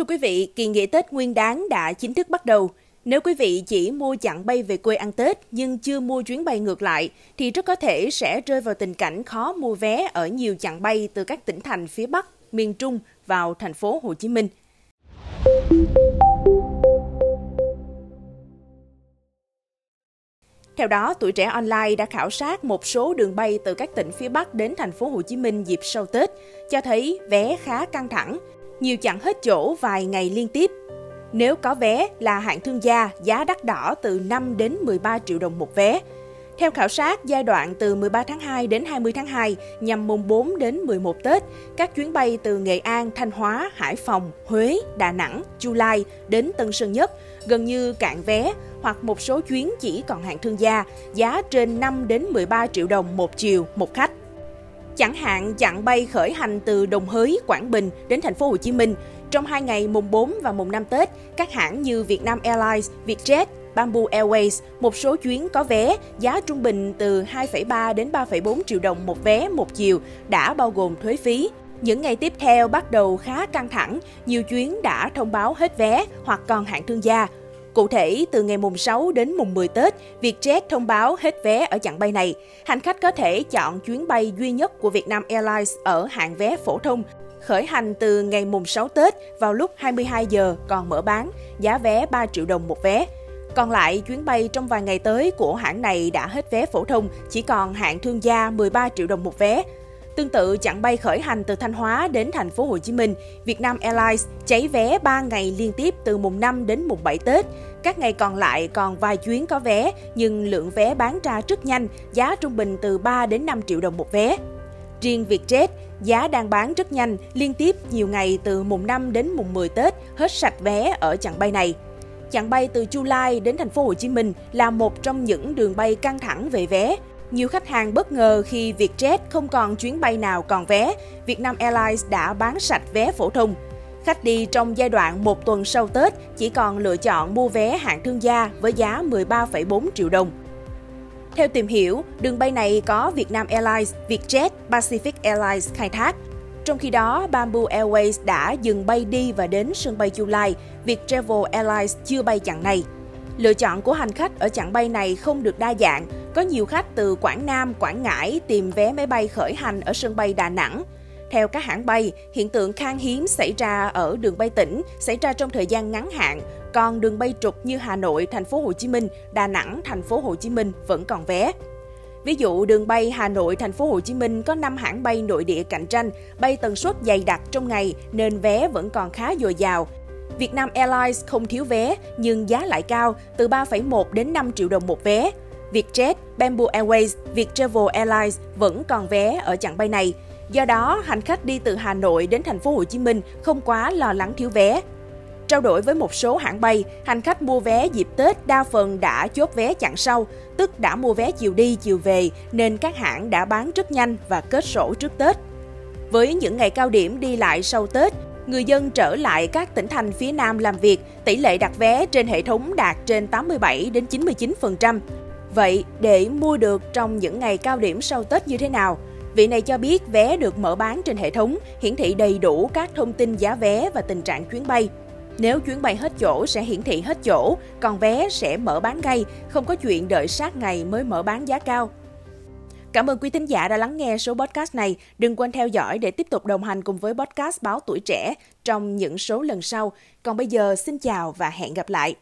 Thưa quý vị, kỳ nghỉ Tết Nguyên đán đã chính thức bắt đầu. Nếu quý vị chỉ mua chặng bay về quê ăn Tết nhưng chưa mua chuyến bay ngược lại, thì rất có thể sẽ rơi vào tình cảnh khó mua vé ở nhiều chặng bay từ các tỉnh thành phía Bắc, miền Trung vào thành phố Hồ Chí Minh. Theo đó, tuổi trẻ online đã khảo sát một số đường bay từ các tỉnh phía Bắc đến thành phố Hồ Chí Minh dịp sau Tết, cho thấy vé khá căng thẳng, nhiều chặng hết chỗ vài ngày liên tiếp. Nếu có vé là hạng thương gia, giá đắt đỏ từ 5 đến 13 triệu đồng một vé. Theo khảo sát, giai đoạn từ 13 tháng 2 đến 20 tháng 2 nhằm mùng 4 đến 11 Tết, các chuyến bay từ Nghệ An, Thanh Hóa, Hải Phòng, Huế, Đà Nẵng, Chu Lai đến Tân Sơn Nhất gần như cạn vé hoặc một số chuyến chỉ còn hạng thương gia, giá trên 5 đến 13 triệu đồng một chiều một khách. Chẳng hạn chặng bay khởi hành từ Đồng Hới, Quảng Bình đến thành phố Hồ Chí Minh trong hai ngày mùng 4 và mùng 5 Tết, các hãng như Vietnam Airlines, Vietjet, Bamboo Airways, một số chuyến có vé giá trung bình từ 2,3 đến 3,4 triệu đồng một vé một chiều đã bao gồm thuế phí. Những ngày tiếp theo bắt đầu khá căng thẳng, nhiều chuyến đã thông báo hết vé hoặc còn hạng thương gia. Cụ thể, từ ngày mùng 6 đến mùng 10 Tết, Vietjet thông báo hết vé ở chặng bay này. Hành khách có thể chọn chuyến bay duy nhất của Vietnam Airlines ở hạng vé phổ thông, khởi hành từ ngày mùng 6 Tết vào lúc 22 giờ còn mở bán, giá vé 3 triệu đồng một vé. Còn lại, chuyến bay trong vài ngày tới của hãng này đã hết vé phổ thông, chỉ còn hạng thương gia 13 triệu đồng một vé. Tương tự chặng bay khởi hành từ Thanh Hóa đến thành phố Hồ Chí Minh, Vietnam Airlines cháy vé 3 ngày liên tiếp từ mùng 5 đến mùng 7 Tết. Các ngày còn lại còn vài chuyến có vé, nhưng lượng vé bán ra rất nhanh, giá trung bình từ 3 đến 5 triệu đồng một vé. Riêng Vietjet, giá đang bán rất nhanh, liên tiếp nhiều ngày từ mùng 5 đến mùng 10 Tết, hết sạch vé ở chặng bay này. Chặng bay từ Chu Lai đến thành phố Hồ Chí Minh là một trong những đường bay căng thẳng về vé. Nhiều khách hàng bất ngờ khi Vietjet không còn chuyến bay nào còn vé, Vietnam Airlines đã bán sạch vé phổ thông. Khách đi trong giai đoạn một tuần sau Tết chỉ còn lựa chọn mua vé hạng thương gia với giá 13,4 triệu đồng. Theo tìm hiểu, đường bay này có Vietnam Airlines, Vietjet, Pacific Airlines khai thác. Trong khi đó, Bamboo Airways đã dừng bay đi và đến sân bay Chu Lai, Viettravel Airlines chưa bay chặng này. Lựa chọn của hành khách ở chặng bay này không được đa dạng, có nhiều khách từ Quảng Nam, Quảng Ngãi tìm vé máy bay khởi hành ở sân bay Đà Nẵng. Theo các hãng bay, hiện tượng khan hiếm xảy ra ở đường bay tỉnh xảy ra trong thời gian ngắn hạn, còn đường bay trục như Hà Nội, thành phố Hồ Chí Minh, Đà Nẵng, thành phố Hồ Chí Minh vẫn còn vé. Ví dụ đường bay Hà Nội thành phố Hồ Chí Minh có 5 hãng bay nội địa cạnh tranh, bay tần suất dày đặc trong ngày nên vé vẫn còn khá dồi dào. Vietnam Airlines không thiếu vé nhưng giá lại cao, từ 3,1 đến 5 triệu đồng một vé. Vietjet, Bamboo Airways, Viettravel Airlines vẫn còn vé ở chặng bay này. Do đó, hành khách đi từ Hà Nội đến thành phố Hồ Chí Minh không quá lo lắng thiếu vé. Trao đổi với một số hãng bay, hành khách mua vé dịp Tết đa phần đã chốt vé chặng sau, tức đã mua vé chiều đi chiều về nên các hãng đã bán rất nhanh và kết sổ trước Tết. Với những ngày cao điểm đi lại sau Tết, người dân trở lại các tỉnh thành phía Nam làm việc, tỷ lệ đặt vé trên hệ thống đạt trên 87 đến 99%. Vậy để mua được trong những ngày cao điểm sau Tết như thế nào? Vị này cho biết vé được mở bán trên hệ thống, hiển thị đầy đủ các thông tin giá vé và tình trạng chuyến bay. Nếu chuyến bay hết chỗ sẽ hiển thị hết chỗ, còn vé sẽ mở bán ngay, không có chuyện đợi sát ngày mới mở bán giá cao. Cảm ơn quý thính giả đã lắng nghe số podcast này. Đừng quên theo dõi để tiếp tục đồng hành cùng với podcast Báo Tuổi Trẻ trong những số lần sau. Còn bây giờ, xin chào và hẹn gặp lại.